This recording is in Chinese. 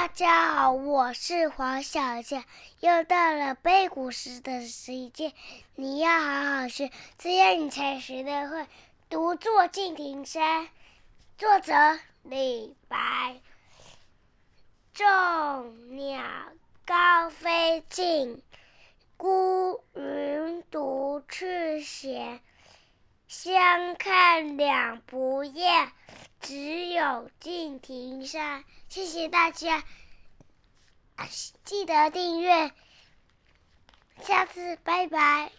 大家好，我是黄小倩，又到了背古诗的时间。你要好好学，这样你才学得会。独坐敬亭山，作者李白。众鸟高飞尽，孤云独去闲。相看两不厌，只有敬亭山。谢谢大家，记得订阅，下次拜拜。